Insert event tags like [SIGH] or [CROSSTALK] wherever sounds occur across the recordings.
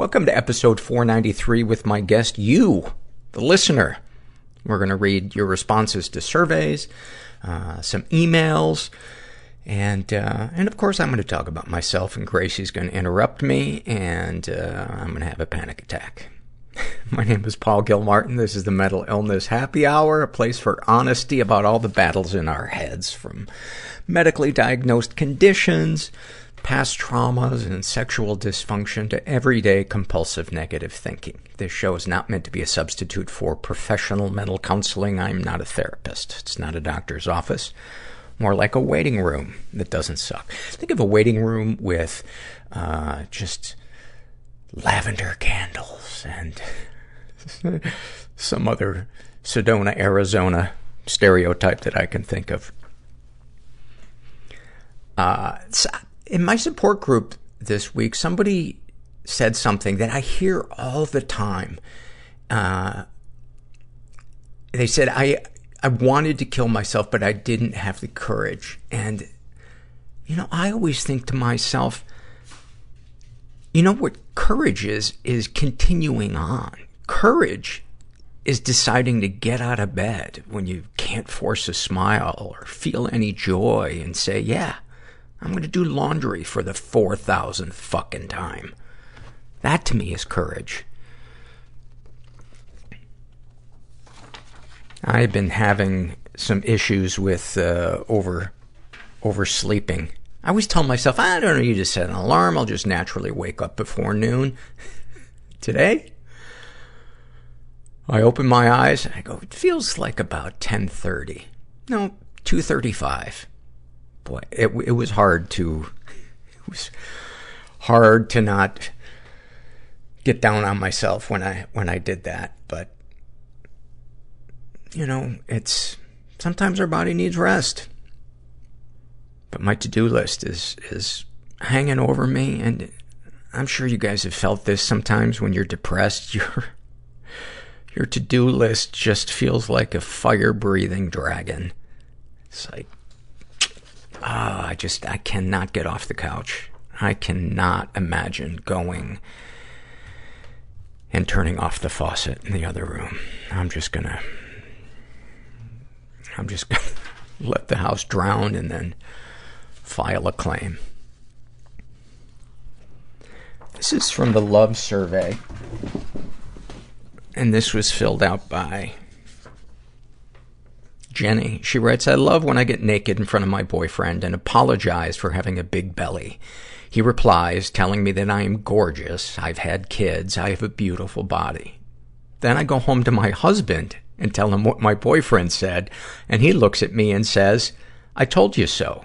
Welcome to episode 493 with my guest, you, the listener. We're going to read your responses to surveys, uh, some emails, and, uh, and of course I'm going to talk about myself and Gracie's going to interrupt me and, uh, I'm going to have a panic attack. [LAUGHS] My name is Paul Gilmartin. This is the Mental Illness Happy Hour, a place for honesty about all the battles in our heads, from medically diagnosed conditions, past traumas, and sexual dysfunction to everyday compulsive negative thinking. This show is not meant to be a substitute for professional mental counseling. I'm not a therapist. It's not a doctor's office. More like a waiting room that doesn't suck. Think of a waiting room with uh, just lavender candles and [LAUGHS] some other Sedona, Arizona stereotype that I can think of. Uh, in my support group this week, somebody said something that I hear all the time. Uh, they said, I, I wanted to kill myself, but I didn't have the courage. And, you know, I always think to myself, you know what courage is, is continuing on. Courage is deciding to get out of bed when you can't force a smile or feel any joy and say, yeah, I'm gonna do laundry for the 4,000th fucking time. That to me is courage. I've been having some issues with, uh, over, oversleeping. I always tell myself, I don't need to set an alarm. I'll just naturally wake up before noon. [LAUGHS] Today, I open my eyes. I go, it feels like about 10.30. No, 2.35. It, it was hard to, it was hard to not get down on myself when I, when I did that. But, you know, it's, sometimes our body needs rest. But my to-do list is, is hanging over me and I'm sure you guys have felt this sometimes when you're depressed. [LAUGHS] Your, your to-do list just feels like a fire-breathing dragon. It's like, Oh, I just, I cannot get off the couch. I cannot imagine going and turning off the faucet in the other room. I'm just gonna, I'm just gonna [LAUGHS] let the house drown and then file a claim. This is from the Love Survey. And this was filled out by Jenny. She writes, I love when I get naked in front of my boyfriend and apologize for having a big belly. He replies, telling me that I am gorgeous, I've had kids, I have a beautiful body. Then I go home to my husband and tell him what my boyfriend said, and he looks at me and says, I told you so.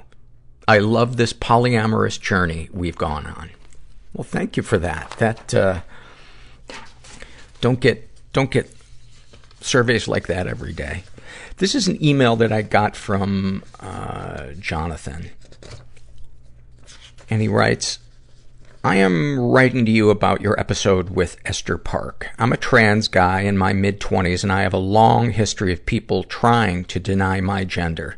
I love this polyamorous journey we've gone on. Well, thank you for that. That, uh, don't get, don't get surveys like that every day. This is an email that I got from, uh, Jonathan. And he writes, I am writing to you about your episode with Esther Park. I'm a trans guy in my mid 20s and I have a long history of people trying to deny my gender.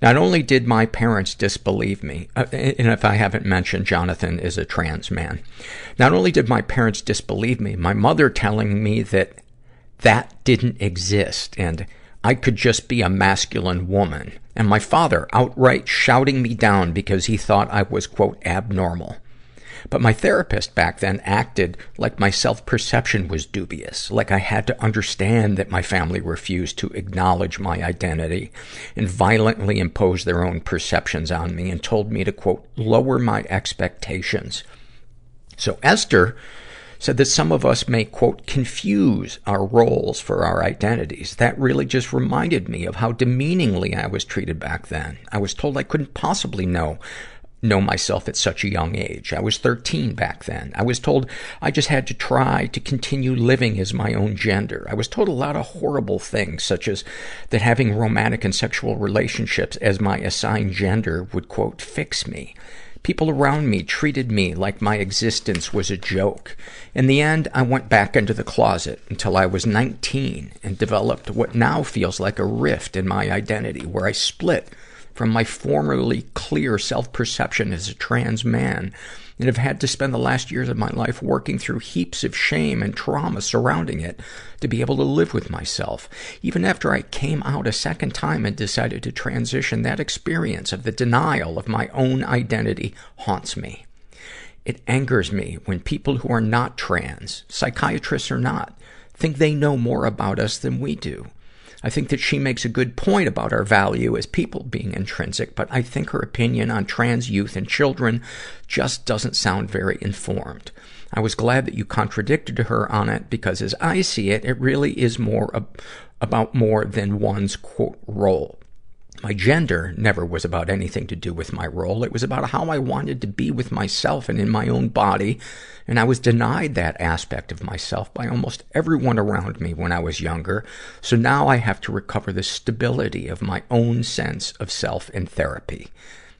Not only did my parents disbelieve me, uh, and if I haven't mentioned, Jonathan is a trans man. Not only did my parents disbelieve me, my mother telling me that that didn't exist and I could just be a masculine woman. And my father outright shouting me down because he thought I was, quote, abnormal. But my therapist back then acted like my self-perception was dubious, like I had to understand that my family refused to acknowledge my identity and violently imposed their own perceptions on me and told me to, quote, lower my expectations. So Esther said that some of us may, quote, confuse our roles for our identities. That really just reminded me of how demeaningly I was treated back then. I was told I couldn't possibly know know myself at such a young age. I was 13 back then. I was told I just had to try to continue living as my own gender. I was told a lot of horrible things, such as that having romantic and sexual relationships as my assigned gender would, quote, fix me. People around me treated me like my existence was a joke. In the end, I went back into the closet until I was 19 and developed what now feels like a rift in my identity, where I split from my formerly clear self-perception as a trans man and have had to spend the last years of my life working through heaps of shame and trauma surrounding it to be able to live with myself. Even after I came out a second time and decided to transition, that experience of the denial of my own identity haunts me. It angers me when people who are not trans, psychiatrists or not, think they know more about us than we do. I think that she makes a good point about our value as people being intrinsic, but I think her opinion on trans youth and children just doesn't sound very informed. I was glad that you contradicted her on it because as I see it, it really is more ab- about more than one's quote role. My gender never was about anything to do with my role. It was about how I wanted to be with myself and in my own body. And I was denied that aspect of myself by almost everyone around me when I was younger. So now I have to recover the stability of my own sense of self in therapy.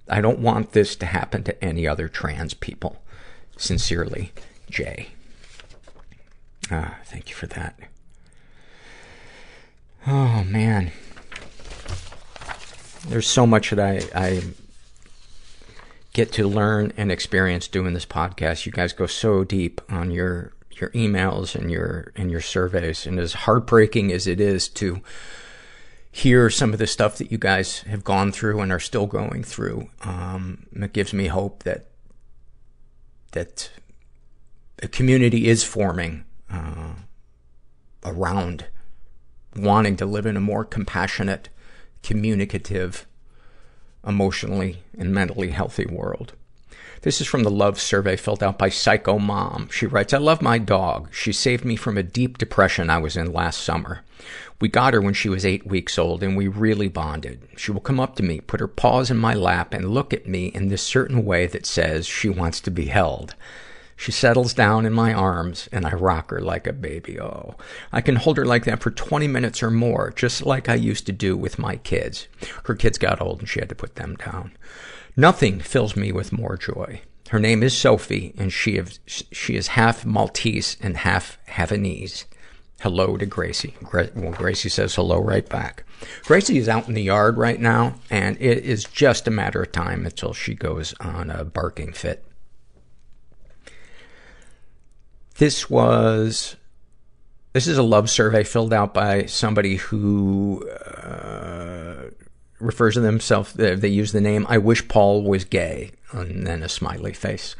I don't want this to happen to any other trans people. Sincerely, Jay. Ah, thank you for that. Oh, man. There's so much that I, I get to learn and experience doing this podcast. You guys go so deep on your, your emails and your, and your surveys. And as heartbreaking as it is to hear some of the stuff that you guys have gone through and are still going through, um, it gives me hope that, that a community is forming, uh, around wanting to live in a more compassionate, communicative, emotionally and mentally healthy world. This is from the love survey filled out by Psycho Mom. She writes, I love my dog. She saved me from a deep depression I was in last summer. We got her when she was eight weeks old and we really bonded. She will come up to me, put her paws in my lap and look at me in this certain way that says she wants to be held. She settles down in my arms, and I rock her like a baby. Oh, I can hold her like that for 20 minutes or more, just like I used to do with my kids. Her kids got old and she had to put them down. Nothing fills me with more joy. Her name is Sophie, and she, have, she is half Maltese and half Havanese. Hello to Gracie. Gra- well, Gracie says hello right back. Gracie is out in the yard right now, and it is just a matter of time until she goes on a barking fit. This was, this is a love survey filled out by somebody who, uh, refers to themselves, they use the name, I wish Paul was gay, and then a smiley face.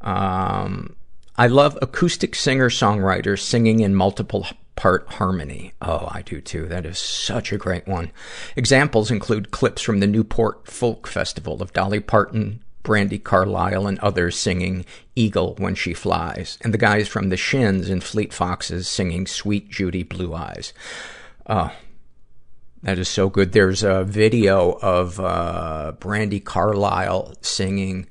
Um, I love acoustic singer-songwriters singing in multiple part harmony. Oh, I do too. That is such a great one. Examples include clips from the Newport Folk Festival of Dolly Parton, Brandi Carlile and others singing Eagle When She Flies, and the guys from the Shins and Fleet Foxes singing Suite Judy Blue Eyes. Oh, that is so good. There's a video of uh, Brandi Carlile singing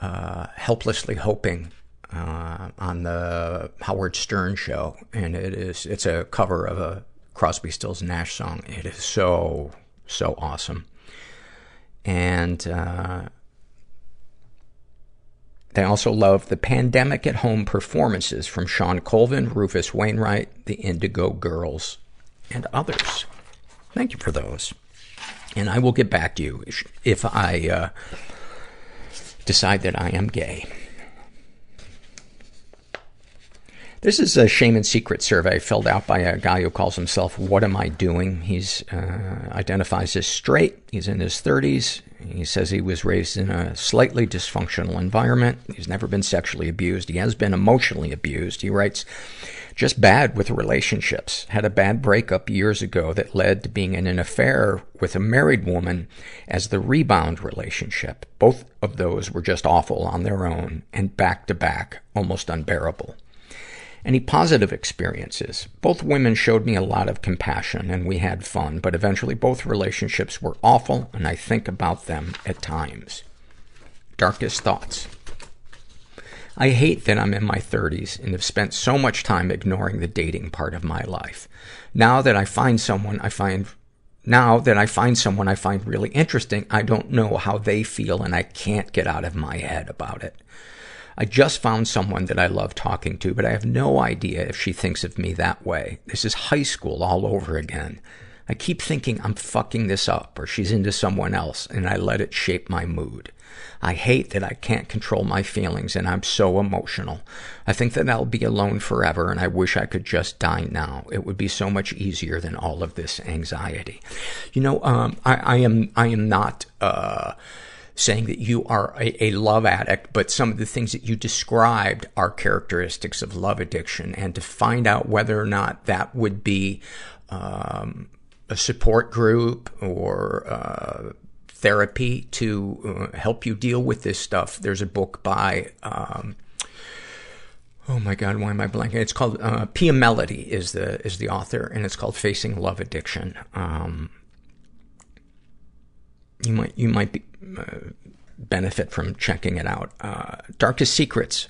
uh, Helplessly Hoping uh, on the Howard Stern show, and it is it's a cover of a Crosby, Stills, Nash song. It is so so awesome, and uh, they also love the pandemic at home performances from Shawn Colvin, Rufus Wainwright, the Indigo Girls, and others. Thank you for those. And I will get back to you if I uh, decide that I am gay. This is a shame and secret survey filled out by a guy who calls himself What Am I Doing? He's uh, identifies as straight. He's in his 30s. He says he was raised in a slightly dysfunctional environment. He's never been sexually abused. He has been emotionally abused. He writes, just bad with relationships. Had a bad breakup years ago that led to being in an affair with a married woman as the rebound relationship. Both of those were just awful on their own and back to back, almost unbearable. Any positive experiences? Both women showed me a lot of compassion and we had fun, but eventually both relationships were awful and I think about them at times. Darkest thoughts. I hate that I'm in my 30s and have spent so much time ignoring the dating part of my life. Now that I find someone I find now that I find someone I find really interesting, I don't know how they feel and I can't get out of my head about it. I just found someone that I love talking to, but I have no idea if she thinks of me that way. This is high school all over again. I keep thinking I'm fucking this up or she's into someone else and I let it shape my mood. I hate that I can't control my feelings and I'm so emotional. I think that I'll be alone forever and I wish I could just die now. It would be so much easier than all of this anxiety. You know, um, I, I am, I am not, uh, saying that you are a, a, love addict, but some of the things that you described are characteristics of love addiction. And to find out whether or not that would be um, a support group or uh, therapy to uh, help you deal with this stuff, there's a book by. Um, oh my god, why am I blanking? It's called uh, Pia Mellody is the is the author, and it's called Facing Love Addiction. Um, you might you might be, benefit from checking it out. Uh, Darkest Secrets.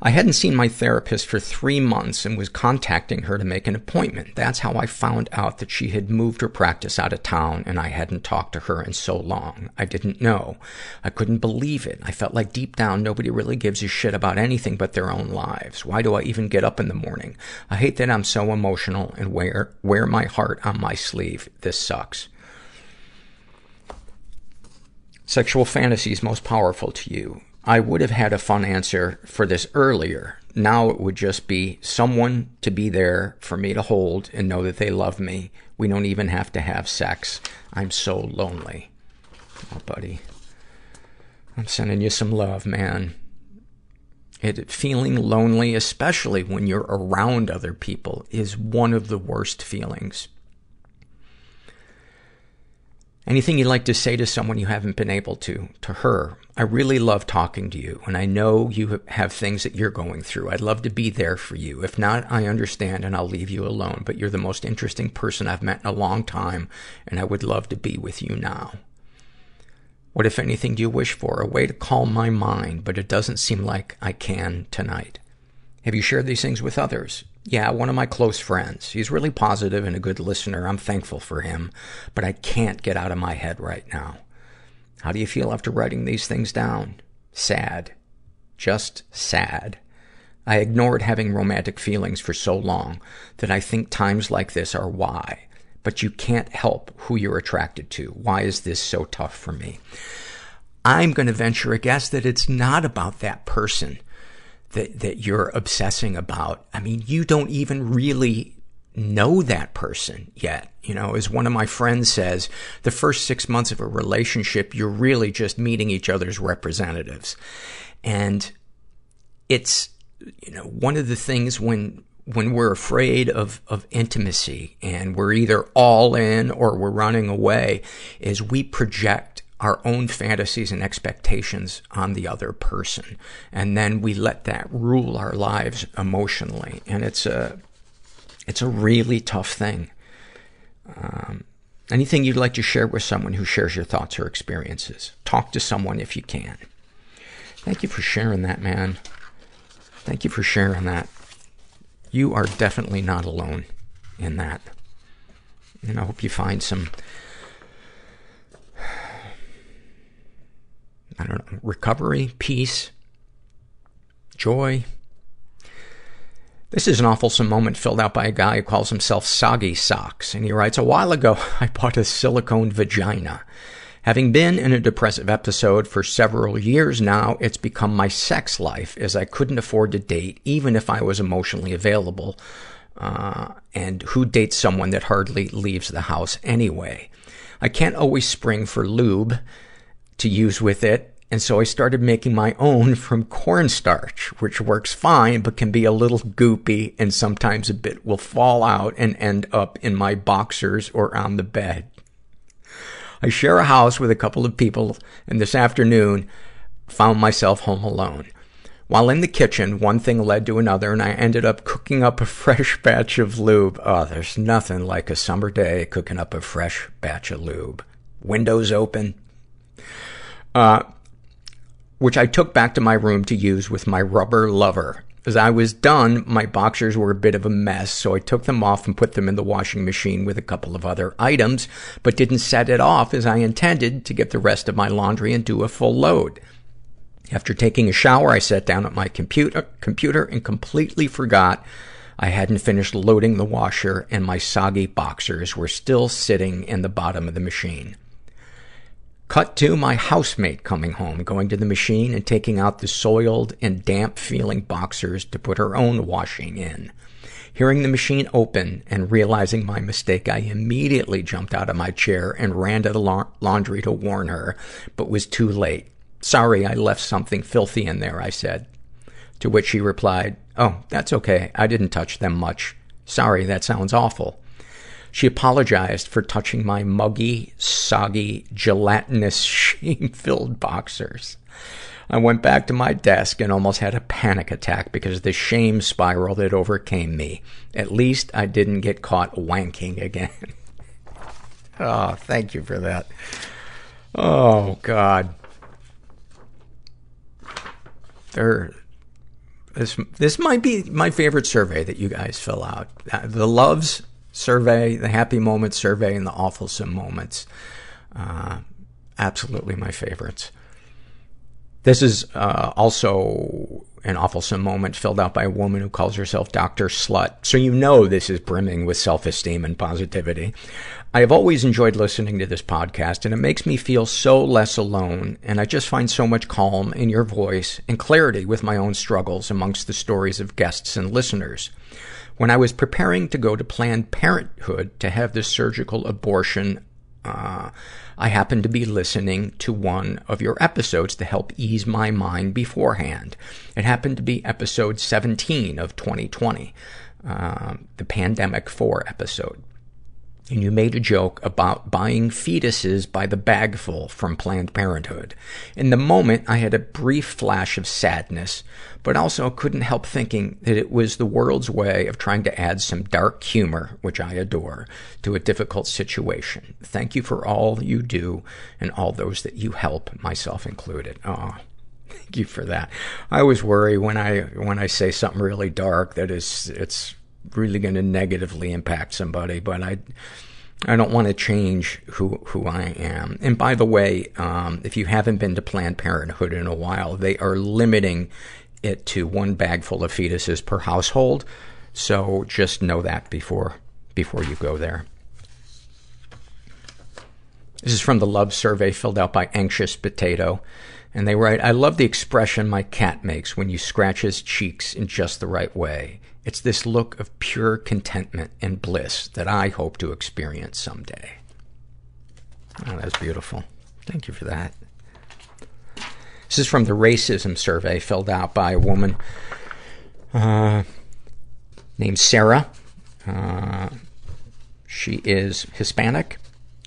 I hadn't seen my therapist for three months and was contacting her to make an appointment. That's how I found out that she had moved her practice out of town and I hadn't talked to her in so long. I didn't know. I couldn't believe it. I felt like deep down nobody really gives a shit about anything but their own lives. Why do I even get up in the morning? I hate that I'm so emotional and wear, wear my heart on my sleeve. This sucks. Sexual fantasies most powerful to you. I would have had a fun answer for this earlier. Now it would just be someone to be there for me to hold and know that they love me. We don't even have to have sex. I'm so lonely. Oh, buddy. I'm sending you some love, man. It, feeling lonely, especially when you're around other people, is one of the worst feelings. Anything you'd like to say to someone you haven't been able to? To her. I really love talking to you, and I know you have things that you're going through. I'd love to be there for you. If not, I understand and I'll leave you alone, but you're the most interesting person I've met in a long time, and I would love to be with you now. What, if anything, do you wish for? A way to calm my mind, but it doesn't seem like I can tonight. Have you shared these things with others? Yeah, one of my close friends. He's really positive and a good listener. I'm thankful for him, but I can't get out of my head right now. How do you feel after writing these things down? Sad. Just sad. I ignored having romantic feelings for so long that I think times like this are why. But you can't help who you're attracted to. Why is this so tough for me? I'm going to venture a guess that it's not about that person that, that you're obsessing about. I mean, you don't even really know that person yet. You know, as one of my friends says, the first six months of a relationship, you're really just meeting each other's representatives. And it's, you know, one of the things when, when we're afraid of, of intimacy and we're either all in or we're running away is we project our own fantasies and expectations on the other person. And then we let that rule our lives emotionally. And it's a, it's a really tough thing. Um, anything you'd like to share with someone who shares your thoughts or experiences? Talk to someone if you can. Thank you for sharing that, man. Thank you for sharing that. You are definitely not alone in that. And I hope you find some I don't know, recovery, peace, joy. This is an awful moment filled out by a guy who calls himself Soggy Socks. And he writes, A while ago, [LAUGHS] I bought a silicone vagina. Having been in a depressive episode for several years now, it's become my sex life as I couldn't afford to date even if I was emotionally available. Uh, and who dates someone that hardly leaves the house anyway? I can't always spring for lube to use with it. And so I started making my own from cornstarch, which works fine, but can be a little goopy and sometimes a bit will fall out and end up in my boxers or on the bed. I share a house with a couple of people and this afternoon found myself home alone. While in the kitchen, one thing led to another and I ended up cooking up a [LAUGHS] fresh batch of lube. Oh, there's nothing like a summer day cooking up a fresh batch of lube. Windows open, uh, which I took back to my room to use with my rubber lover. As I was done, my boxers were a bit of a mess, so I took them off and put them in the washing machine with a couple of other items, but didn't set it off as I intended to get the rest of my laundry and do a full load. After taking a shower, I sat down at my computer, computer and completely forgot I hadn't finished loading the washer and my soggy boxers were still sitting in the bottom of the machine. Cut to my housemate coming home, going to the machine and taking out the soiled and damp feeling boxers to put her own washing in. Hearing the machine open and realizing my mistake, I immediately jumped out of my chair and ran to the la- laundry to warn her, but was too late. Sorry, I left something filthy in there, I said. To which she replied, Oh, that's okay. I didn't touch them much. Sorry, that sounds awful. She apologized for touching my muggy, soggy, gelatinous, [LAUGHS] shame-filled boxers. I went back to my desk and almost had a panic attack because the shame spiral that overcame me. At least I didn't get caught wanking again. [LAUGHS] oh, thank you for that. Oh, God. There, this, this might be my favorite survey that you guys fill out. Uh, the loves survey, the happy moments survey, and the awfulsome moments. Uh, absolutely my favorites. This is uh, also an awfulsome moment filled out by a woman who calls herself Dr. Slut. So you know this is brimming with self-esteem and positivity. I have always enjoyed listening to this podcast, and it makes me feel so less alone, and I just find so much calm in your voice and clarity with my own struggles amongst the stories of guests and listeners. When I was preparing to go to Planned Parenthood to have this surgical abortion, uh, I happened to be listening to one of your episodes to help ease my mind beforehand. It happened to be episode 17 of 2020, uh, the Pandemic 4 episode and you made a joke about buying fetuses by the bagful from Planned Parenthood. In the moment, I had a brief flash of sadness, but also couldn't help thinking that it was the world's way of trying to add some dark humor, which I adore, to a difficult situation. Thank you for all you do and all those that you help, myself included. Oh, thank you for that. I always worry when I, when I say something really dark that is, it's really going to negatively impact somebody, but I, I don't want to change who, who I am. And by the way, um, if you haven't been to Planned Parenthood in a while, they are limiting it to one bag full of fetuses per household. So just know that before, before you go there. This is from the love survey filled out by Anxious Potato. And they write, I love the expression my cat makes when you scratch his cheeks in just the right way. It's this look of pure contentment and bliss that I hope to experience someday. Oh, that's beautiful. Thank you for that. This is from the racism survey filled out by a woman uh, named Sarah. Uh, she is Hispanic,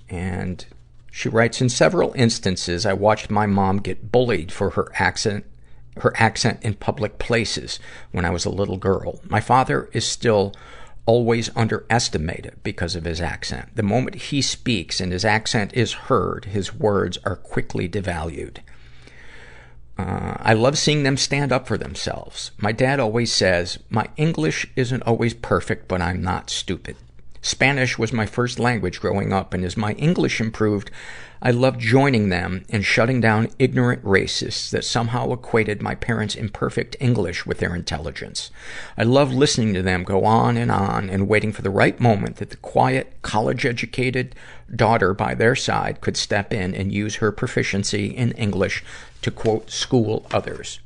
and she writes, In several instances, I watched my mom get bullied for her accent her accent in public places when I was a little girl. My father is still always underestimated because of his accent. The moment he speaks and his accent is heard, his words are quickly devalued. Uh, I love seeing them stand up for themselves. My dad always says, my English isn't always perfect, but I'm not stupid. Spanish was my first language growing up, and as my English improved, I loved joining them and shutting down ignorant racists that somehow equated my parents' imperfect English with their intelligence. I loved listening to them go on and on and waiting for the right moment that the quiet, college-educated daughter by their side could step in and use her proficiency in English to quote school others.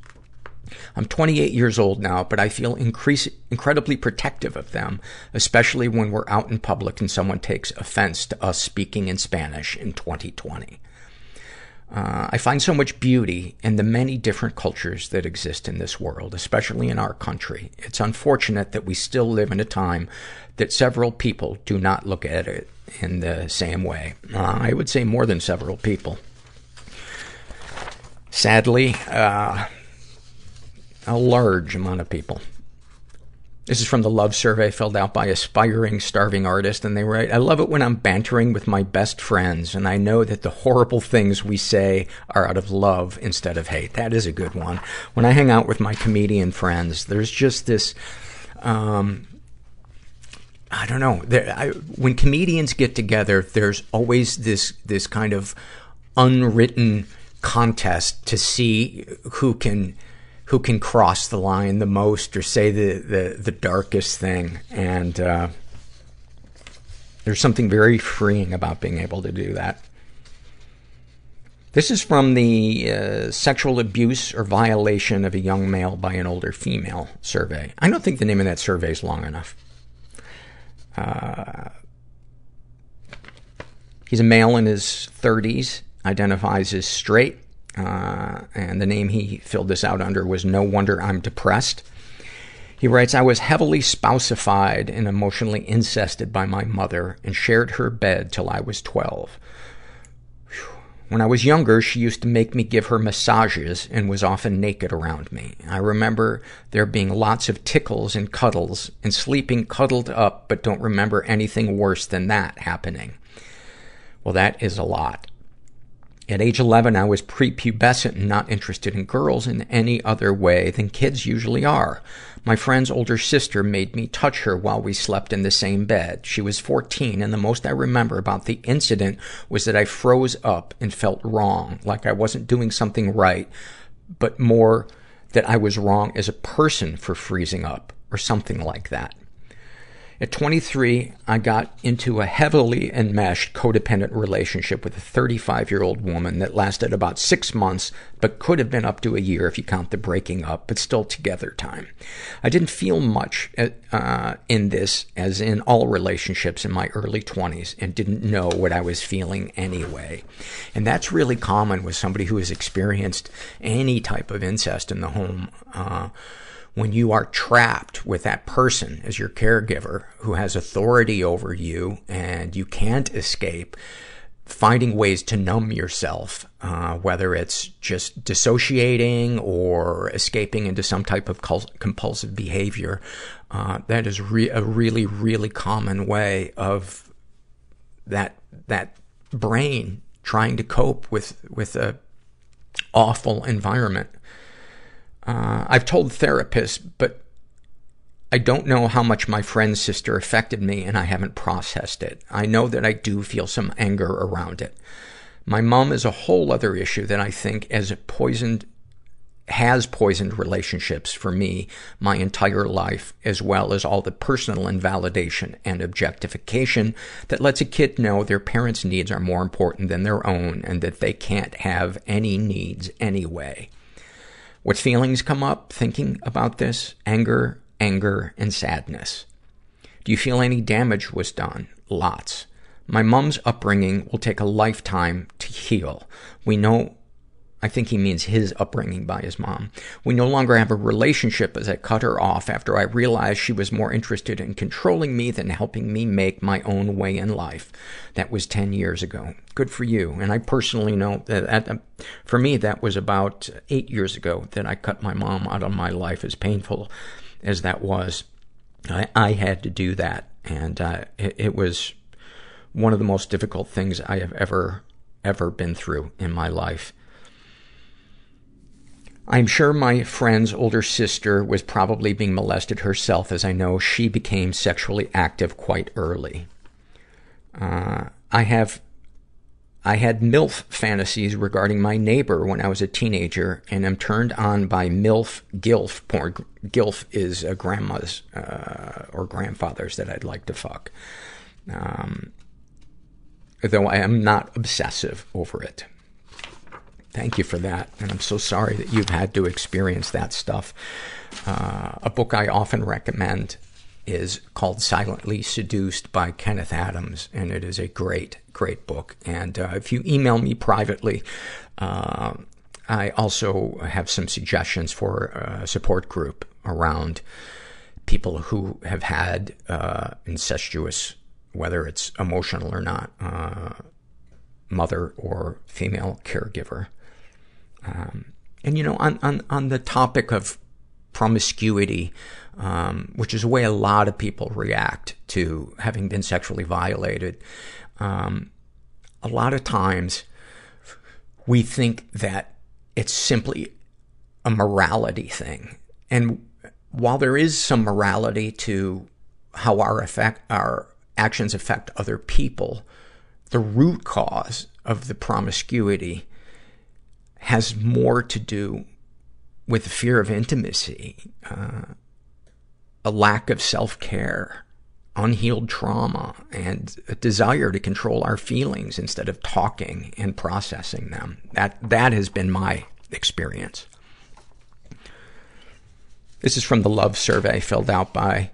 I'm 28 years old now, but I feel increase, incredibly protective of them, especially when we're out in public and someone takes offense to us speaking in Spanish in 2020. Uh, I find so much beauty in the many different cultures that exist in this world, especially in our country. It's unfortunate that we still live in a time that several people do not look at it in the same way. Uh, I would say more than several people. Sadly, uh, a large amount of people. This is from the love survey filled out by aspiring starving artist, and they write, I love it when I'm bantering with my best friends, and I know that the horrible things we say are out of love instead of hate. That is a good one. When I hang out with my comedian friends, there's just this, um, I don't know. There, I, when comedians get together, there's always this, this kind of unwritten contest to see who can who can cross the line the most or say the, the, the darkest thing. And, uh, there's something very freeing about being able to do that. This is from the uh, sexual abuse or violation of a young male by an older female survey. I don't think the name of that survey is long enough. Uh, he's a male in his 30s, identifies as straight, Uh, and the name he filled this out under was No Wonder I'm Depressed. He writes, I was heavily spousified and emotionally incested by my mother and shared her bed till I was 12. When I was younger, she used to make me give her massages and was often naked around me. I remember there being lots of tickles and cuddles and sleeping cuddled up, but don't remember anything worse than that happening. Well, that is a lot. At age 11, I was prepubescent and not interested in girls in any other way than kids usually are. My friend's older sister made me touch her while we slept in the same bed. She was 14, and the most I remember about the incident was that I froze up and felt wrong, like I wasn't doing something right, but more that I was wrong as a person for freezing up, or something like that. At 23, I got into a heavily enmeshed codependent relationship with a 35 year old woman that lasted about six months, but could have been up to a year if you count the breaking up, but still together time. I didn't feel much uh, in this, as in all relationships in my early 20s, and didn't know what I was feeling anyway. And that's really common with somebody who has experienced any type of incest in the home. Uh, when you are trapped with that person as your caregiver who has authority over you and you can't escape, finding ways to numb yourself, uh, whether it's just dissociating or escaping into some type of compulsive behavior, uh, that is re- a really, really common way of that that brain trying to cope with with a awful environment. Uh, I've told therapists, but I don't know how much my friend's sister affected me and I haven't processed it. I know that I do feel some anger around it. My mom is a whole other issue that I think has poisoned, has poisoned relationships for me my entire life, as well as all the personal invalidation and objectification that lets a kid know their parents' needs are more important than their own and that they can't have any needs anyway. What feelings come up thinking about this? Anger, anger, and sadness. Do you feel any damage was done? Lots. My mom's upbringing will take a lifetime to heal. We know I think he means his upbringing by his mom. We no longer have a relationship as I cut her off after I realized she was more interested in controlling me than helping me make my own way in life. That was 10 years ago. Good for you. And I personally know that, that for me, that was about eight years ago that I cut my mom out of my life, as painful as that was. I, I had to do that. And uh, it, it was one of the most difficult things I have ever, ever been through in my life. I'm sure my friend's older sister was probably being molested herself, as I know she became sexually active quite early. Uh, I have, I had MILF fantasies regarding my neighbor when I was a teenager, and am turned on by MILF GILF porn. GILF is a grandma's, uh, or grandfather's that I'd like to fuck. Um, though I am not obsessive over it. Thank you for that. And I'm so sorry that you've had to experience that stuff. Uh, a book I often recommend is called Silently Seduced by Kenneth Adams, and it is a great, great book. And uh, if you email me privately, uh, I also have some suggestions for a support group around people who have had uh, incestuous, whether it's emotional or not, uh, mother or female caregiver. Um, and you know, on, on, on the topic of promiscuity, um, which is the way a lot of people react to having been sexually violated, um, a lot of times we think that it's simply a morality thing. And while there is some morality to how our effect, our actions affect other people, the root cause of the promiscuity has more to do with the fear of intimacy, uh, a lack of self-care, unhealed trauma, and a desire to control our feelings instead of talking and processing them. That, that has been my experience. This is from the love survey filled out by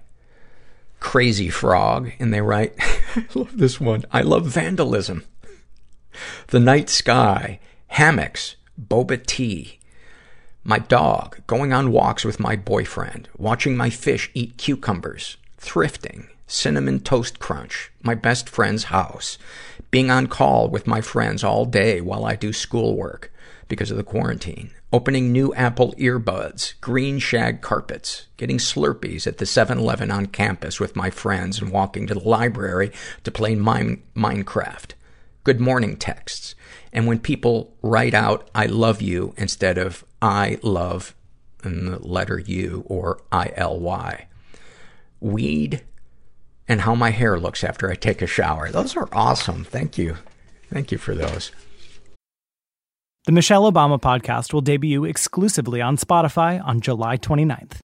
Crazy Frog, and they write, [LAUGHS] I love this one. I love vandalism. The night sky, hammocks, boba tea, my dog, going on walks with my boyfriend, watching my fish eat cucumbers, thrifting, cinnamon toast crunch, my best friend's house, being on call with my friends all day while I do schoolwork because of the quarantine, opening new Apple earbuds, green shag carpets, getting Slurpees at the 7-Eleven on campus with my friends and walking to the library to play mine- Minecraft, good morning texts, and when people write out, I love you instead of I love and the letter U or I-L-Y. Weed and how my hair looks after I take a shower. Those are awesome. Thank you. Thank you for those. The Michelle Obama podcast will debut exclusively on Spotify on July 29th.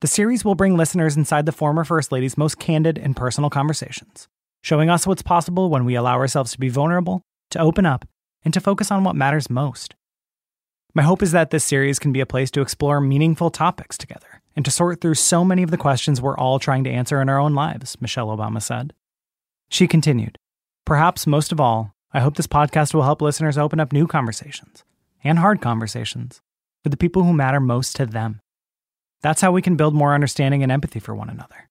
The series will bring listeners inside the former First Lady's most candid and personal conversations, showing us what's possible when we allow ourselves to be vulnerable, to open up, and to focus on what matters most. My hope is that this series can be a place to explore meaningful topics together and to sort through so many of the questions we're all trying to answer in our own lives, Michelle Obama said. She continued, Perhaps most of all, I hope this podcast will help listeners open up new conversations and hard conversations with the people who matter most to them. That's how we can build more understanding and empathy for one another.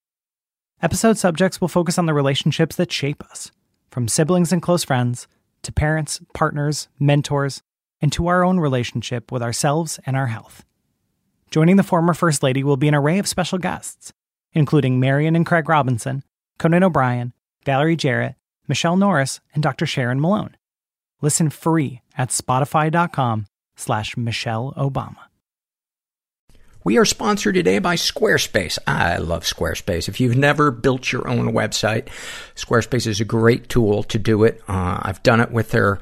Episode subjects will focus on the relationships that shape us, from siblings and close friends to parents, partners, mentors, and to our own relationship with ourselves and our health. Joining the former First Lady will be an array of special guests, including Marian and Craig Robinson, Conan O'Brien, Valerie Jarrett, Michelle Norris, and Dr. Sharon Malone. Listen free at spotify.com slash Michelle Obama. We are sponsored today by Squarespace. I love Squarespace. If you've never built your own website, Squarespace is a great tool to do it. Uh, I've done it with their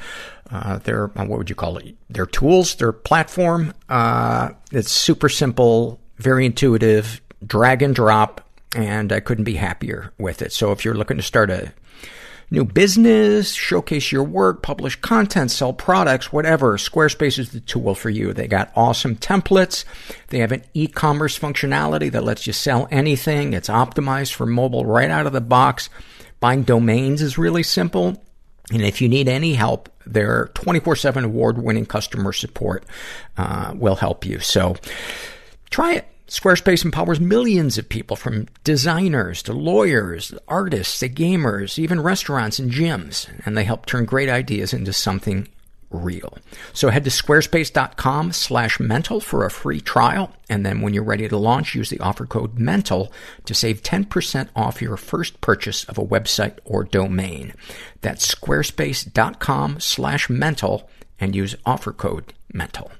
uh, their uh, what would you call it? Their tools, their platform. Uh, it's super simple, very intuitive, drag and drop, and I couldn't be happier with it. So if you're looking to start a new business, showcase your work, publish content, sell products, whatever, Squarespace is the tool for you. They got awesome templates. They have an e-commerce functionality that lets you sell anything. It's optimized for mobile right out of the box. Buying domains is really simple. And if you need any help, their 24-7 award-winning customer support uh, will help you. So try it. Squarespace empowers millions of people from designers to lawyers, artists to gamers, even restaurants and gyms. And they help turn great ideas into something real. So head to squarespace.com slash mental for a free trial. And then when you're ready to launch, use the offer code mental to save 10% off your first purchase of a website or domain. That's squarespace.com slash mental and use offer code mental.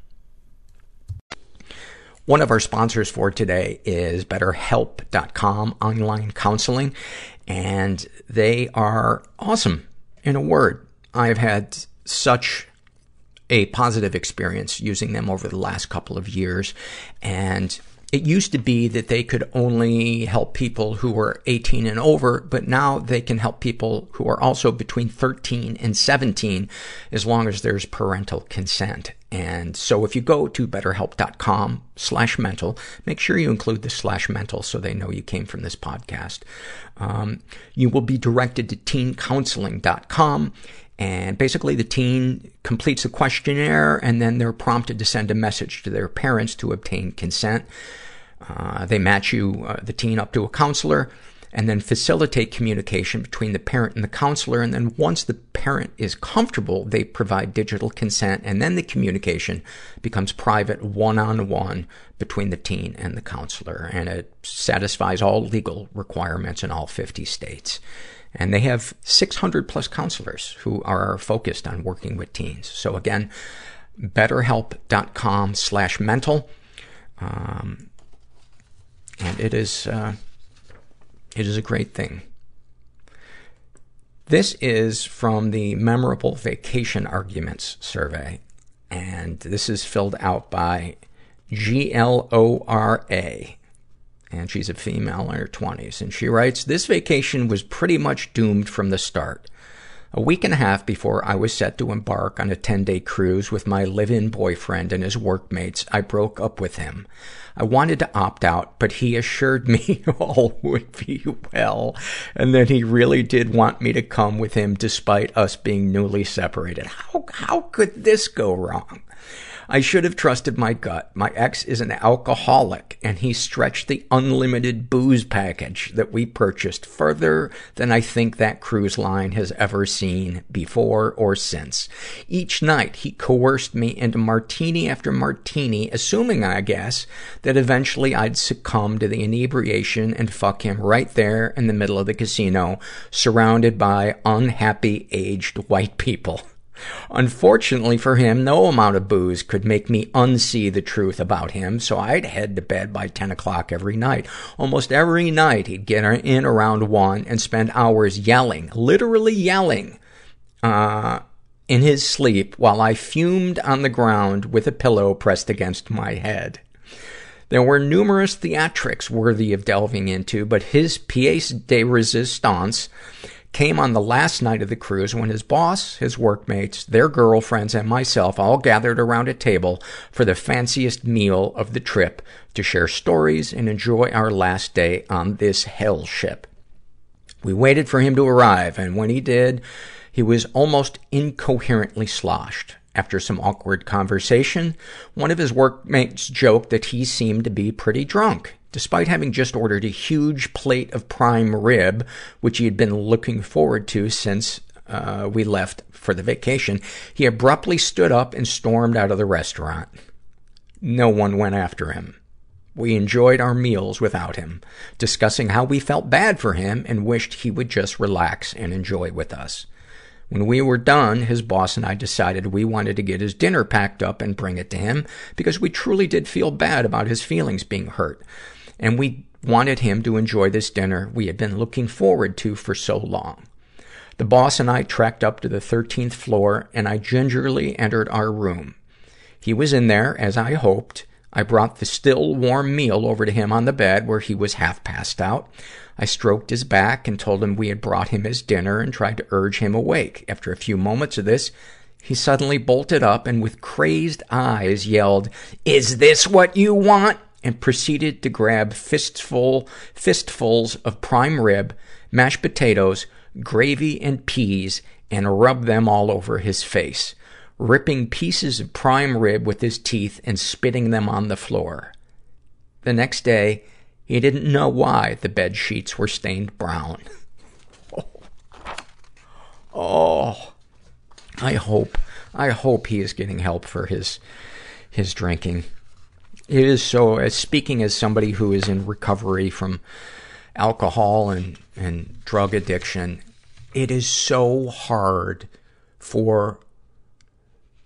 One of our sponsors for today is BetterHelp.com online counseling, and they are awesome. In a word, I've had such a positive experience using them over the last couple of years, and it used to be that they could only help people who were 18 and over, but now they can help people who are also between 13 and 17 as long as there's parental consent. And so if you go to betterhelp.com slash mental, make sure you include the slash mental so they know you came from this podcast. Um, you will be directed to teencounseling.com and basically the teen completes the questionnaire and then they're prompted to send a message to their parents to obtain consent. Uh, they match you, uh, the teen up to a counselor and then facilitate communication between the parent and the counselor. And then once the parent is comfortable, they provide digital consent and then the communication becomes private one-on-one between the teen and the counselor. And it satisfies all legal requirements in all 50 states. And they have 600 plus counselors who are focused on working with teens. So again, betterhelp.com slash mental. Um, and it is, uh, it is a great thing. This is from the Memorable Vacation Arguments survey. And this is filled out by G-L-O-R-A. And she's a female in her 20s. And she writes, This vacation was pretty much doomed from the start. A week and a half before I was set to embark on a 10-day cruise with my live-in boyfriend and his workmates, I broke up with him. I wanted to opt out, but he assured me [LAUGHS] all would be well, and that he really did want me to come with him despite us being newly separated. How, how could this go wrong? I should have trusted my gut. My ex is an alcoholic, and he stretched the unlimited booze package that we purchased further than I think that cruise line has ever seen before or since. Each night, he coerced me into martini after martini, assuming, I guess, that eventually I'd succumb to the inebriation and fuck him right there in the middle of the casino, surrounded by unhappy aged white people. [LAUGHS] Unfortunately for him, no amount of booze could make me unsee the truth about him, so I'd head to bed by 10 o'clock every night. Almost every night he'd get in around 1 and spend hours yelling, literally yelling, uh, in his sleep while I fumed on the ground with a pillow pressed against my head. There were numerous theatrics worthy of delving into, but his pièce de résistance came on the last night of the cruise when his boss, his workmates, their girlfriends, and myself all gathered around a table for the fanciest meal of the trip to share stories and enjoy our last day on this hell ship. We waited for him to arrive, and when he did, he was almost incoherently sloshed. After some awkward conversation, one of his workmates joked that he seemed to be pretty drunk. Despite having just ordered a huge plate of prime rib, which he had been looking forward to since uh, we left for the vacation, he abruptly stood up and stormed out of the restaurant. No one went after him. We enjoyed our meals without him, discussing how we felt bad for him and wished he would just relax and enjoy with us. When we were done, his boss and I decided we wanted to get his dinner packed up and bring it to him because we truly did feel bad about his feelings being hurt. And we wanted him to enjoy this dinner we had been looking forward to for so long. The boss and I trekked up to the 13th floor and I gingerly entered our room. He was in there, as I hoped. I brought the still warm meal over to him on the bed where he was half passed out. I stroked his back and told him we had brought him his dinner and tried to urge him awake. After a few moments of this, he suddenly bolted up and with crazed eyes yelled, Is this what you want? And proceeded to grab fistful, fistfuls of prime rib, mashed potatoes, gravy, and peas and rub them all over his face, ripping pieces of prime rib with his teeth and spitting them on the floor. The next day, he didn't know why the bed sheets were stained brown. oh. [LAUGHS] oh. I hope, I hope he is getting help for his, his drinking. It is so, as speaking as somebody who is in recovery from alcohol and, and drug addiction, it is so hard for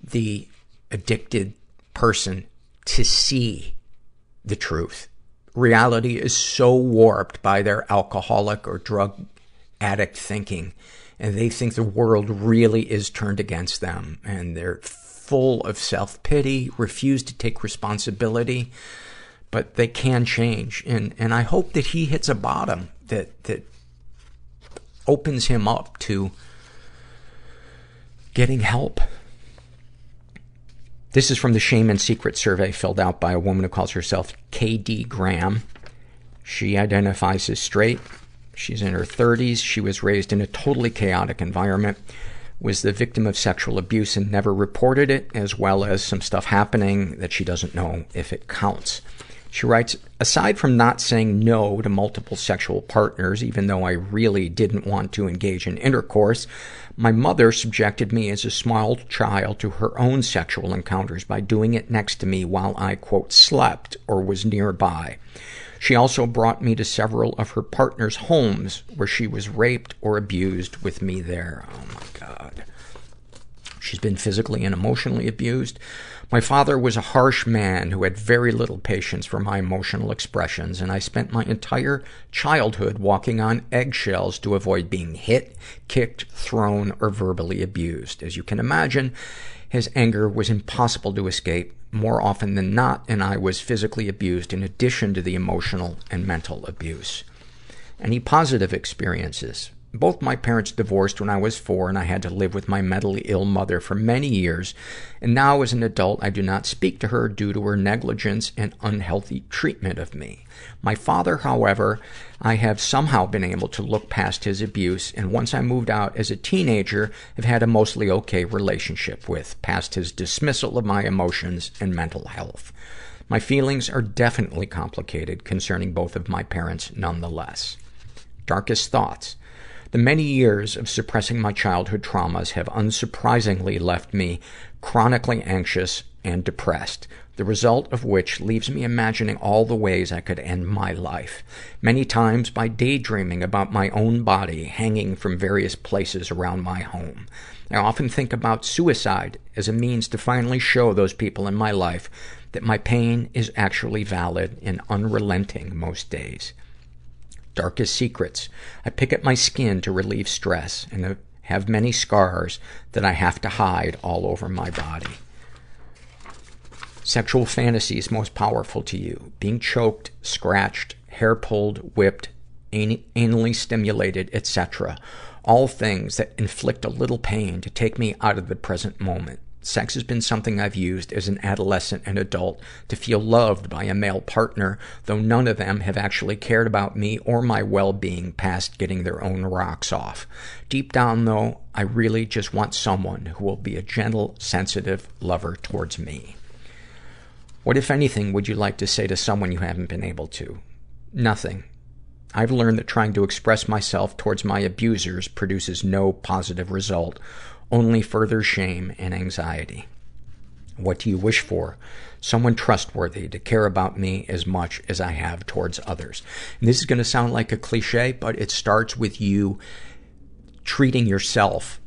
the addicted person to see the truth. Reality is so warped by their alcoholic or drug addict thinking, and they think the world really is turned against them, and they're full of self-pity, refuse to take responsibility, but they can change. And, and I hope that he hits a bottom that, that opens him up to getting help. This is from the Shame and Secret survey filled out by a woman who calls herself KD Graham. She identifies as straight. She's in her 30s. She was raised in a totally chaotic environment was the victim of sexual abuse and never reported it, as well as some stuff happening that she doesn't know if it counts. She writes, aside from not saying no to multiple sexual partners, even though I really didn't want to engage in intercourse, my mother subjected me as a small child to her own sexual encounters by doing it next to me while I, quote, slept or was nearby. She also brought me to several of her partner's homes where she was raped or abused with me there. Oh my God. She's been physically and emotionally abused. My father was a harsh man who had very little patience for my emotional expressions, and I spent my entire childhood walking on eggshells to avoid being hit, kicked, thrown, or verbally abused. As you can imagine, his anger was impossible to escape, more often than not, and I was physically abused in addition to the emotional and mental abuse. Any positive experiences? Both my parents divorced when I was four, and I had to live with my mentally ill mother for many years. And now, as an adult, I do not speak to her due to her negligence and unhealthy treatment of me. My father, however, I have somehow been able to look past his abuse, and once I moved out as a teenager, have had a mostly okay relationship with, past his dismissal of my emotions and mental health. My feelings are definitely complicated concerning both of my parents nonetheless. Darkest thoughts. The many years of suppressing my childhood traumas have unsurprisingly left me chronically anxious and depressed, the result of which leaves me imagining all the ways I could end my life. Many times by daydreaming about my own body hanging from various places around my home. I often think about suicide as a means to finally show those people in my life that my pain is actually valid and unrelenting most days darkest secrets. I pick at my skin to relieve stress and have many scars that I have to hide all over my body. Sexual fantasies most powerful to you. Being choked, scratched, hair pulled, whipped, an- anally stimulated, etc. All things that inflict a little pain to take me out of the present moment. Sex has been something I've used as an adolescent and adult to feel loved by a male partner, though none of them have actually cared about me or my well-being past getting their own rocks off. Deep down, though, I really just want someone who will be a gentle, sensitive lover towards me. What, if anything, would you like to say to someone you haven't been able to? Nothing. I've learned that trying to express myself towards my abusers produces no positive result only further shame and anxiety. What do you wish for? Someone trustworthy to care about me as much as I have towards others. And this is going to sound like a cliche, but it starts with you treating yourself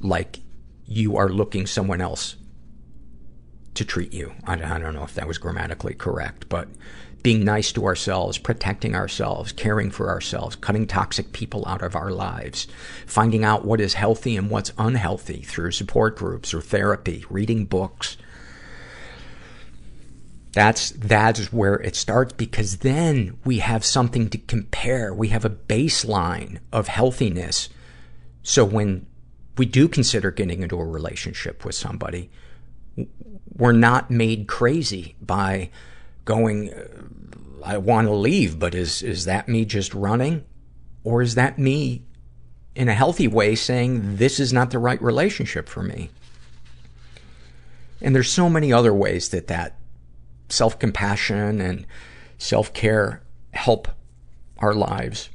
like you are looking someone else to treat you. I, I don't know if that was grammatically correct, but being nice to ourselves, protecting ourselves, caring for ourselves, cutting toxic people out of our lives, finding out what is healthy and what's unhealthy through support groups or therapy, reading books. That's, that's where it starts because then we have something to compare. We have a baseline of healthiness. So when we do consider getting into a relationship with somebody, we're not made crazy by going, uh, I want to leave, but is, is that me just running? Or is that me in a healthy way saying this is not the right relationship for me? And there's so many other ways that that self-compassion and self-care help our lives.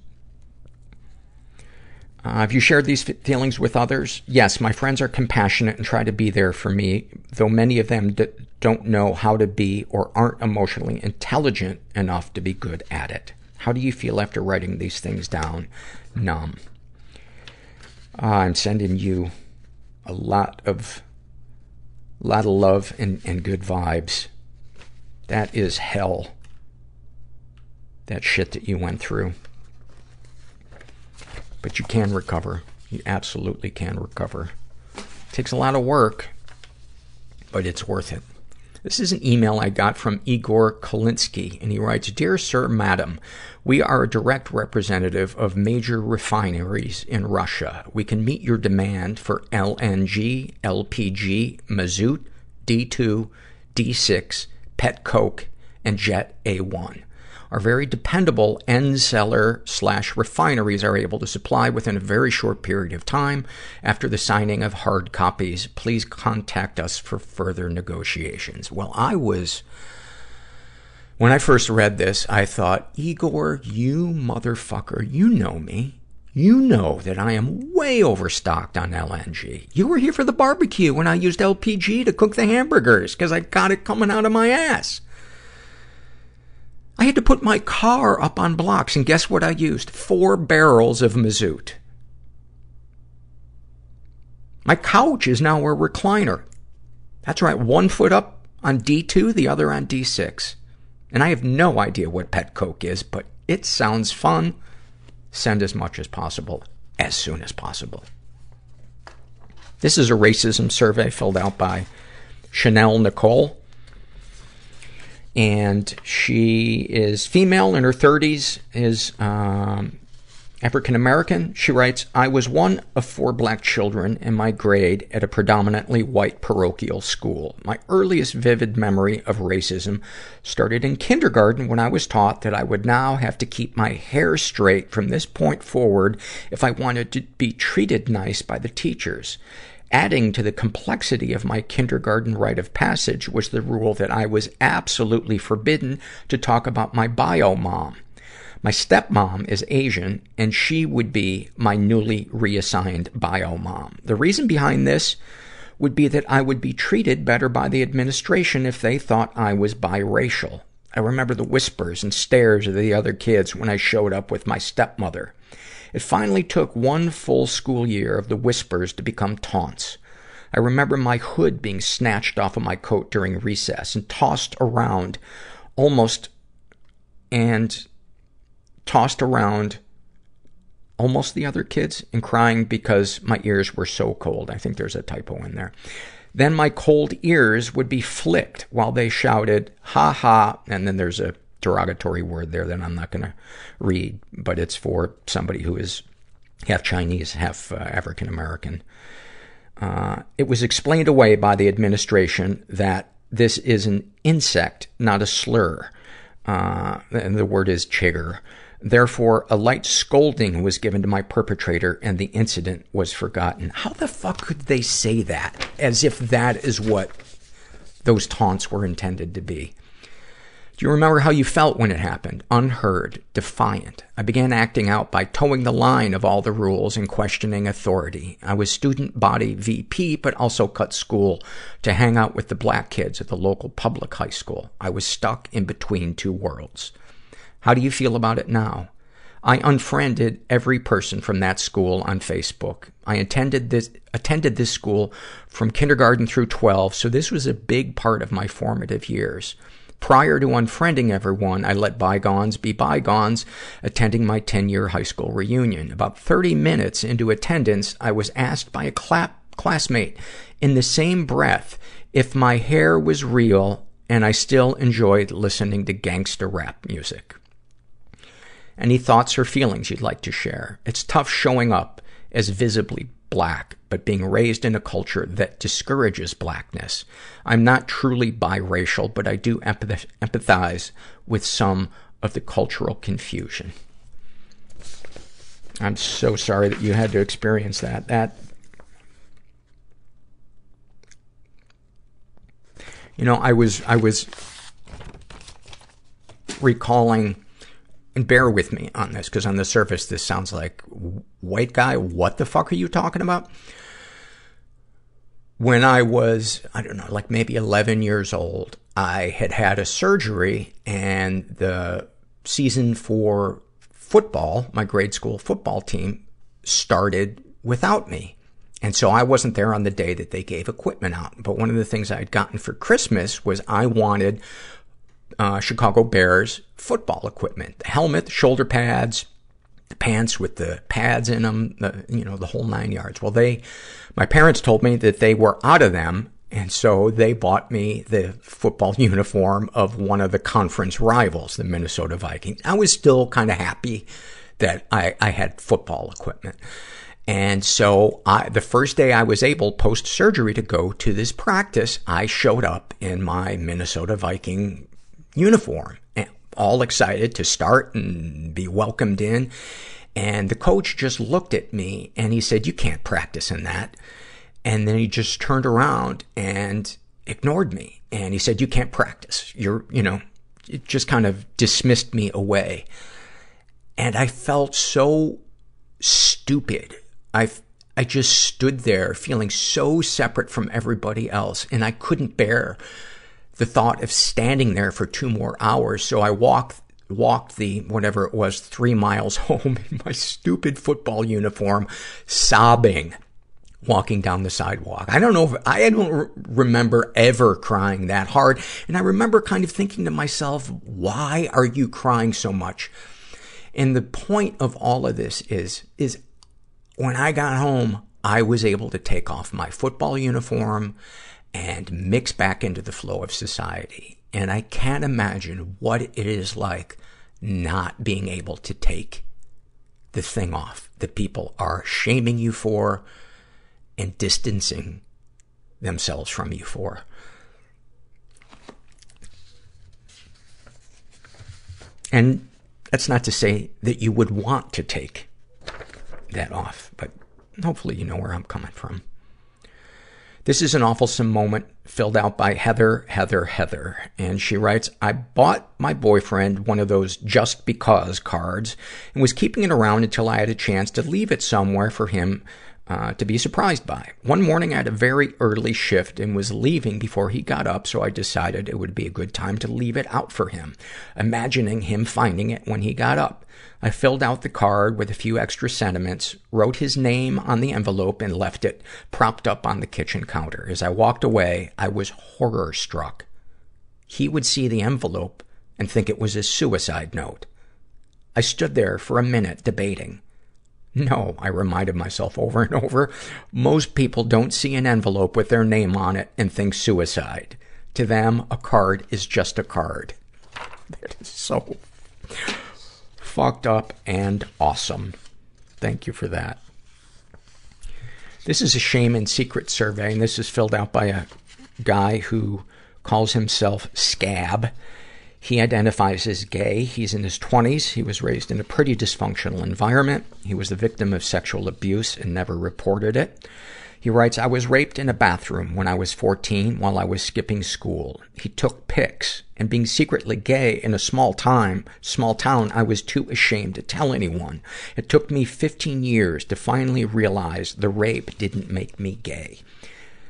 Uh, have you shared these feelings with others? Yes, my friends are compassionate and try to be there for me, though many of them d- don't know how to be or aren't emotionally intelligent enough to be good at it. How do you feel after writing these things down? Numb. Uh, I'm sending you a lot of, lot of love and, and good vibes. That is hell. That shit that you went through. But you can recover. You absolutely can recover. It takes a lot of work, but it's worth it. This is an email I got from Igor Kolinsky, and he writes, Dear Sir, Madam, we are a direct representative of major refineries in Russia. We can meet your demand for LNG, LPG, mazout, D2, D6, pet coke, and jet A1 are very dependable end seller slash refineries are able to supply within a very short period of time after the signing of hard copies. Please contact us for further negotiations. Well, I was, when I first read this, I thought, Igor, you motherfucker, you know me. You know that I am way overstocked on LNG. You were here for the barbecue when I used LPG to cook the hamburgers because I got it coming out of my ass. I had to put my car up on blocks, and guess what I used? Four barrels of mazout. My couch is now a recliner. That's right, one foot up on D2, the other on D6. And I have no idea what pet coke is, but it sounds fun. Send as much as possible, as soon as possible. This is a racism survey filled out by Chanel Nicole. And she is female in her 30s, is um, African American. She writes, I was one of four black children in my grade at a predominantly white parochial school. My earliest vivid memory of racism started in kindergarten when I was taught that I would now have to keep my hair straight from this point forward if I wanted to be treated nice by the teachers. Adding to the complexity of my kindergarten rite of passage was the rule that I was absolutely forbidden to talk about my bio mom. My stepmom is Asian, and she would be my newly reassigned bio mom. The reason behind this would be that I would be treated better by the administration if they thought I was biracial. I remember the whispers and stares of the other kids when I showed up with my stepmother. It finally took one full school year of the whispers to become taunts. I remember my hood being snatched off of my coat during recess and tossed around almost and tossed around almost the other kids and crying because my ears were so cold. I think there's a typo in there. Then my cold ears would be flicked while they shouted, ha ha, and then there's a derogatory word there that I'm not going to read, but it's for somebody who is half Chinese, half uh, African American. Uh, it was explained away by the administration that this is an insect, not a slur. Uh, and the word is chigger. Therefore, a light scolding was given to my perpetrator and the incident was forgotten. How the fuck could they say that? As if that is what those taunts were intended to be. Do you remember how you felt when it happened? Unheard, defiant. I began acting out by toeing the line of all the rules and questioning authority. I was student body VP, but also cut school to hang out with the black kids at the local public high school. I was stuck in between two worlds. How do you feel about it now? I unfriended every person from that school on Facebook. I attended this, attended this school from kindergarten through 12, so this was a big part of my formative years. Prior to unfriending everyone, I let bygones be bygones, attending my 10-year high school reunion. About 30 minutes into attendance, I was asked by a clap, classmate in the same breath if my hair was real and I still enjoyed listening to gangster rap music. Any thoughts or feelings you'd like to share? It's tough showing up as visibly black, but being raised in a culture that discourages blackness. I'm not truly biracial, but I do empathize with some of the cultural confusion. I'm so sorry that you had to experience that. That, you know, I was, I was recalling and bear with me on this, because on the surface this sounds like, white guy, what the fuck are you talking about? When I was, I don't know, like maybe 11 years old, I had had a surgery and the season for football, my grade school football team, started without me. And so I wasn't there on the day that they gave equipment out. But one of the things I had gotten for Christmas was I wanted Uh, Chicago Bears football equipment. The helmet, the shoulder pads, the pants with the pads in them, the, you know, the whole nine yards. Well, they, my parents told me that they were out of them, and so they bought me the football [LAUGHS] uniform of one of the conference rivals, the Minnesota Vikings. I was still kind of happy that I, I had football equipment. And so I, the first day I was able post surgery to go to this practice, I showed up in my Minnesota Viking uniform, eh, all excited to start and be welcomed in. And the coach just looked at me and he said, you can't practice in that. And then he just turned around and ignored me. And he said, you can't practice. You're, you know, it just kind of dismissed me away. And I felt so stupid. I, I just stood there feeling so separate from everybody else and I couldn't bear the thought of standing there for two more hours. So I walked, walked the, whatever it was, three miles [LAUGHS] home in my stupid football uniform, sobbing, walking down the sidewalk. I don't know if, I don't re- remember ever crying that hard. And I remember kind of thinking to myself, why are you crying so much? And the point of all of this is, is when I got home, I was able to take off my football uniform and mix back into the flow of society. And I can't imagine what it is like not being able to take the thing off that people are shaming you for and distancing themselves from you for. And that's not to say that you would want to take that off, but hopefully you know where I'm coming from. This is an awfulsome moment filled out by Heather, Heather, Heather. And she writes, I bought my boyfriend one of those just because cards and was keeping it around until I had a chance to leave it somewhere for him uh, to be surprised by. One morning I had a very early shift and was leaving before he got up, so I decided it would be a good time to leave it out for him, imagining him finding it when he got up. I filled out the card with a few extra sentiments, wrote his name on the envelope, and left it propped up on the kitchen counter. As I walked away, I was horror struck. He would see the envelope and think it was a suicide note. I stood there for a minute debating. No, I reminded myself over and over. Most people don't see an envelope with their name on it and think suicide. To them, a card is just a card. [LAUGHS] That is so fucked up and awesome. Thank you for that. This is a shame and secret survey, and this is filled out by a guy who calls himself Scab. He identifies as gay. He's in his 20s. He was raised in a pretty dysfunctional environment. He was the victim of sexual abuse and never reported it. He writes, I was raped in a bathroom when I was 14 while I was skipping school. He took pics, and being secretly gay in a small time, small town, I was too ashamed to tell anyone. It took me 15 years to finally realize the rape didn't make me gay.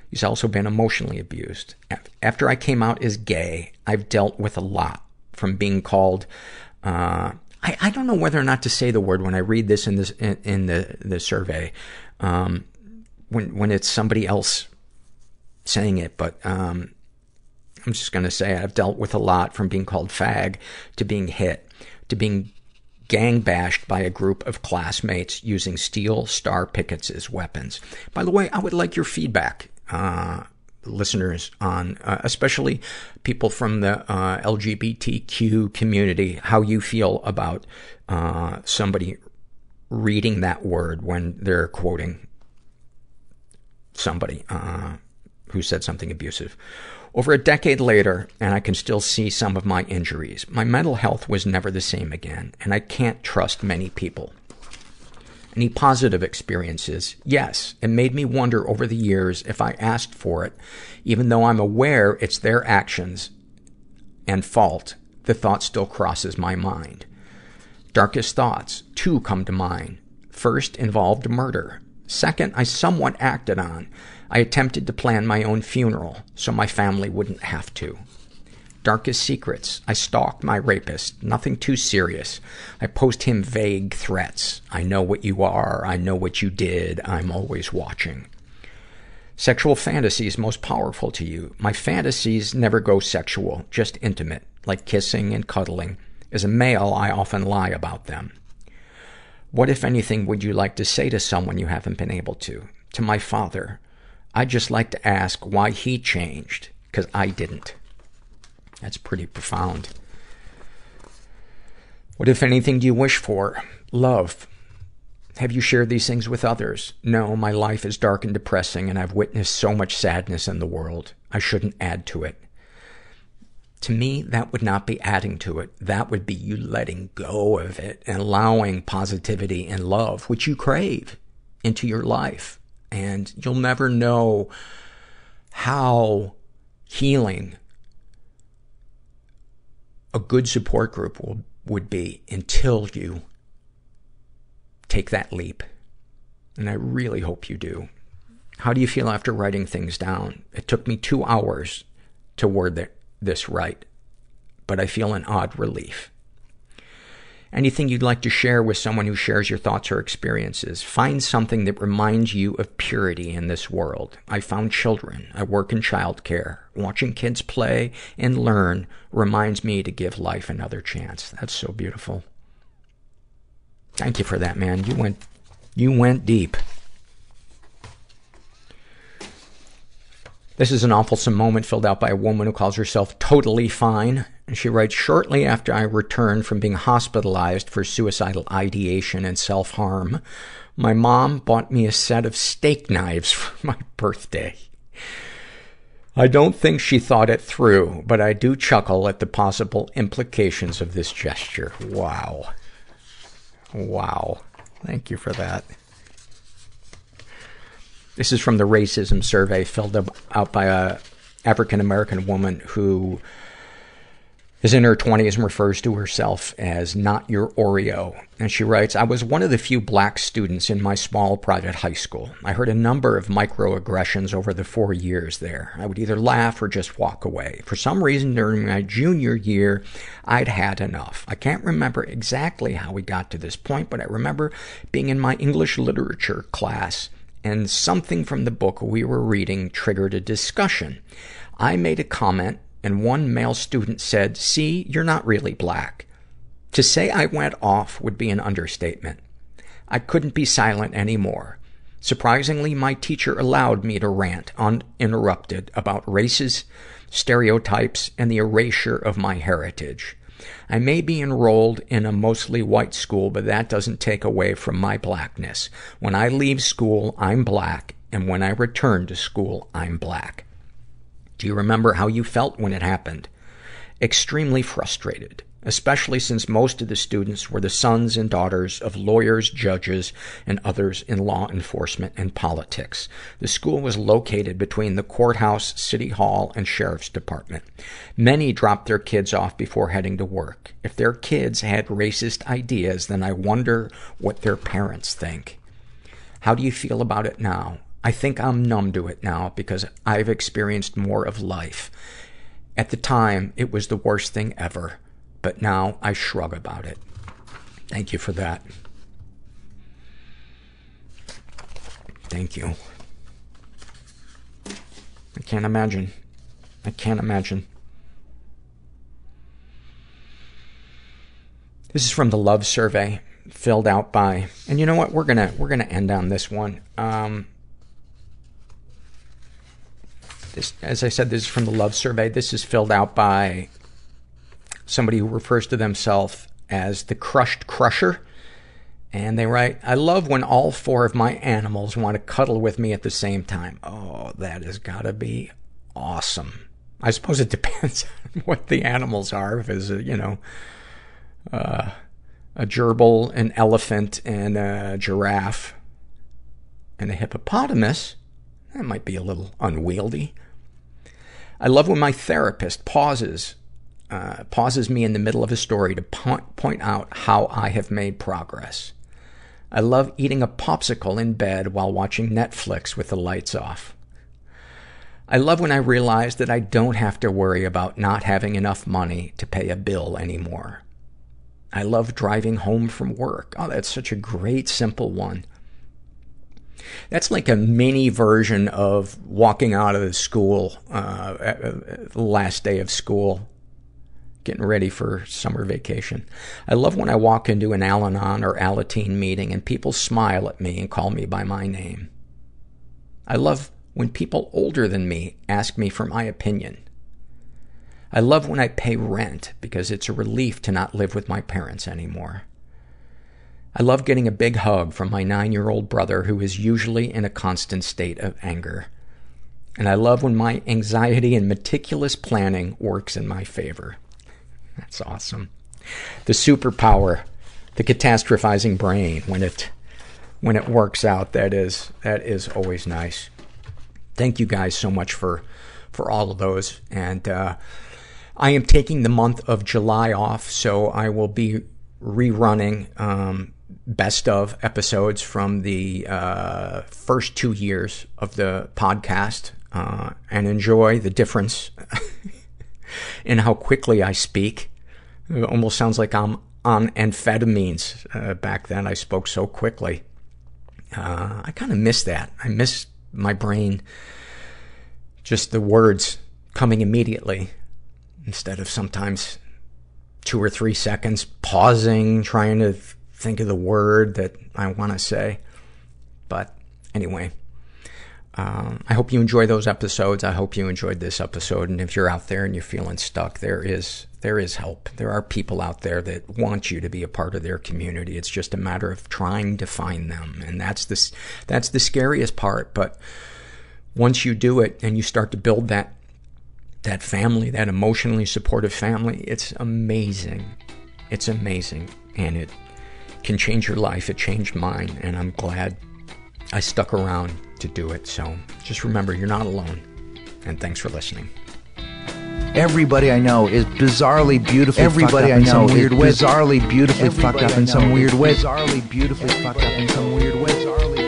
He's also been emotionally abused. After I came out as gay, I've dealt with a lot from being called, uh, I, I don't know whether or not to say the word when I read this in this, in, in the, the survey. Um, when, when it's somebody else saying it, but, um, I'm just gonna say I've dealt with a lot from being called fag to being hit to being gang bashed by a group of classmates using steel star pickets as weapons. By the way, I would like your feedback, uh, listeners on, uh, especially people from the, uh, LGBTQ community, how you feel about, uh, somebody reading that word when they're quoting somebody, uh, who said something abusive. Over a decade later, and I can still see some of my injuries, my mental health was never the same again, and I can't trust many people. Any positive experiences? Yes. It made me wonder over the years if I asked for it, even though I'm aware it's their actions and fault, the thought still crosses my mind. Darkest thoughts, two come to mind. First involved murder. Second, I somewhat acted on. I attempted to plan my own funeral, so my family wouldn't have to. Darkest secrets. I stalked my rapist. Nothing too serious. I post him vague threats. I know what you are. I know what you did. I'm always watching. Sexual fantasies most powerful to you. My fantasies never go sexual, just intimate, like kissing and cuddling. As a male, I often lie about them. What, if anything, would you like to say to someone you haven't been able to? To my father. I'd just like to ask why he changed, because I didn't. That's pretty profound. What, if anything, do you wish for? Love. Have you shared these things with others? No, my life is dark and depressing, and I've witnessed so much sadness in the world. I shouldn't add to it. To me, that would not be adding to it. That would be you letting go of it and allowing positivity and love, which you crave, into your life. And you'll never know how healing a good support group will, would be until you take that leap. And I really hope you do. How do you feel after writing things down? It took me two hours to word the, this right, but I feel an odd relief. Anything you'd like to share with someone who shares your thoughts or experiences. Find something that reminds you of purity in this world. I found children. I work in childcare. Watching kids play and learn reminds me to give life another chance. That's so beautiful. Thank you for that, man. You went, you went deep. This is an awful moment filled out by a woman who calls herself totally fine. And she writes, shortly after I returned from being hospitalized for suicidal ideation and self-harm, my mom bought me a set of steak knives [LAUGHS] for my birthday. I don't think she thought it through, but I do chuckle at the possible implications of this gesture. Wow. Wow. Thank you for that. This is from the racism survey filled out by a African American woman who is in her 20s and refers to herself as not your Oreo. And she writes, I was one of the few black students in my small private high school. I heard a number of microaggressions over the four years there. I would either laugh or just walk away. For some reason during my junior year, I'd had enough. I can't remember exactly how we got to this point, but I remember being in my English literature class and something from the book we were reading triggered a discussion. I made a comment and one male student said, see, you're not really black. To say I went off would be an understatement. I couldn't be silent anymore. Surprisingly, my teacher allowed me to rant uninterrupted about races, stereotypes, and the erasure of my heritage. I may be enrolled in a mostly white school, but that doesn't take away from my blackness. When I leave school, I'm black, and when I return to school, I'm black. Do you remember how you felt when it happened? Extremely frustrated, especially since most of the students were the sons and daughters of lawyers, judges, and others in law enforcement and politics. The school was located between the courthouse, city hall, and sheriff's department. Many dropped their kids off before heading to work. If their kids had racist ideas, then I wonder what their parents think. How do you feel about it now? I think I'm numb to it now because I've experienced more of life. At the time, it was the worst thing ever, but now I shrug about it. Thank you for that. Thank you. I can't imagine. I can't imagine. This is from the love survey filled out by, and you know what? We're gonna, we're gonna end on this one. Um, this, as I said, this is from the love survey. This is filled out by somebody who refers to themselves as the crushed crusher. And they write, I love when all four of my animals want to cuddle with me at the same time. Oh, that has gotta be awesome. I suppose it [LAUGHS] depends on what the animals are. If it's, a, you know, uh, a gerbil, an elephant, and a giraffe, and a hippopotamus, that might be a little unwieldy. I love when my therapist pauses, uh, pauses me in the middle of a story to point, point out how I have made progress. I love eating a popsicle in bed while watching Netflix with the lights off. I love when I realize that I don't have to worry about not having enough money to pay a bill anymore. I love driving home from work. Oh, that's such a great, simple one. That's like a mini version of walking out of the school, uh, the last day of school, getting ready for summer vacation. I love when I walk into an Al Anon or Alateen meeting and people smile at me and call me by my name. I love when people older than me ask me for my opinion. I love when I pay rent because it's a relief to not live with my parents anymore. I love getting a big hug from my nine-year-old brother who is usually in a constant state of anger. And I love when my anxiety and meticulous planning works in my favor. That's awesome. The superpower, the catastrophizing brain, when it, when it works out, that is, that is always nice. Thank you guys so much for, for all of those. And, uh, I am taking the month of July off, so I will be rerunning, um, best of episodes from the uh, first two years of the podcast uh, and enjoy the difference [LAUGHS] in how quickly I speak. It almost sounds like I'm on amphetamines. Uh, back then, I spoke so quickly. Uh, I kind of miss that. I miss my brain, just the words coming immediately instead of sometimes two or three seconds pausing, trying to think of the word that I want to say. But anyway, um, I hope you enjoy those episodes. I hope you enjoyed this episode. And if you're out there and you're feeling stuck, there is there is help. There are people out there that want you to be a part of their community. It's just a matter of trying to find them, and that's the that's the scariest part. But once you do it and you start to build that that family, that emotionally supportive family, it's amazing. It's amazing, and it can change your life. It changed mine, and I'm glad I stuck around to do it. So just remember, you're not alone. And thanks for listening. Everybody I know is bizarrely beautifully Everybody fucked up I in some know weird is way. bizarrely beautifully Everybody fucked up in some weird way. Bizarrely beautifully fucked up in some weird way.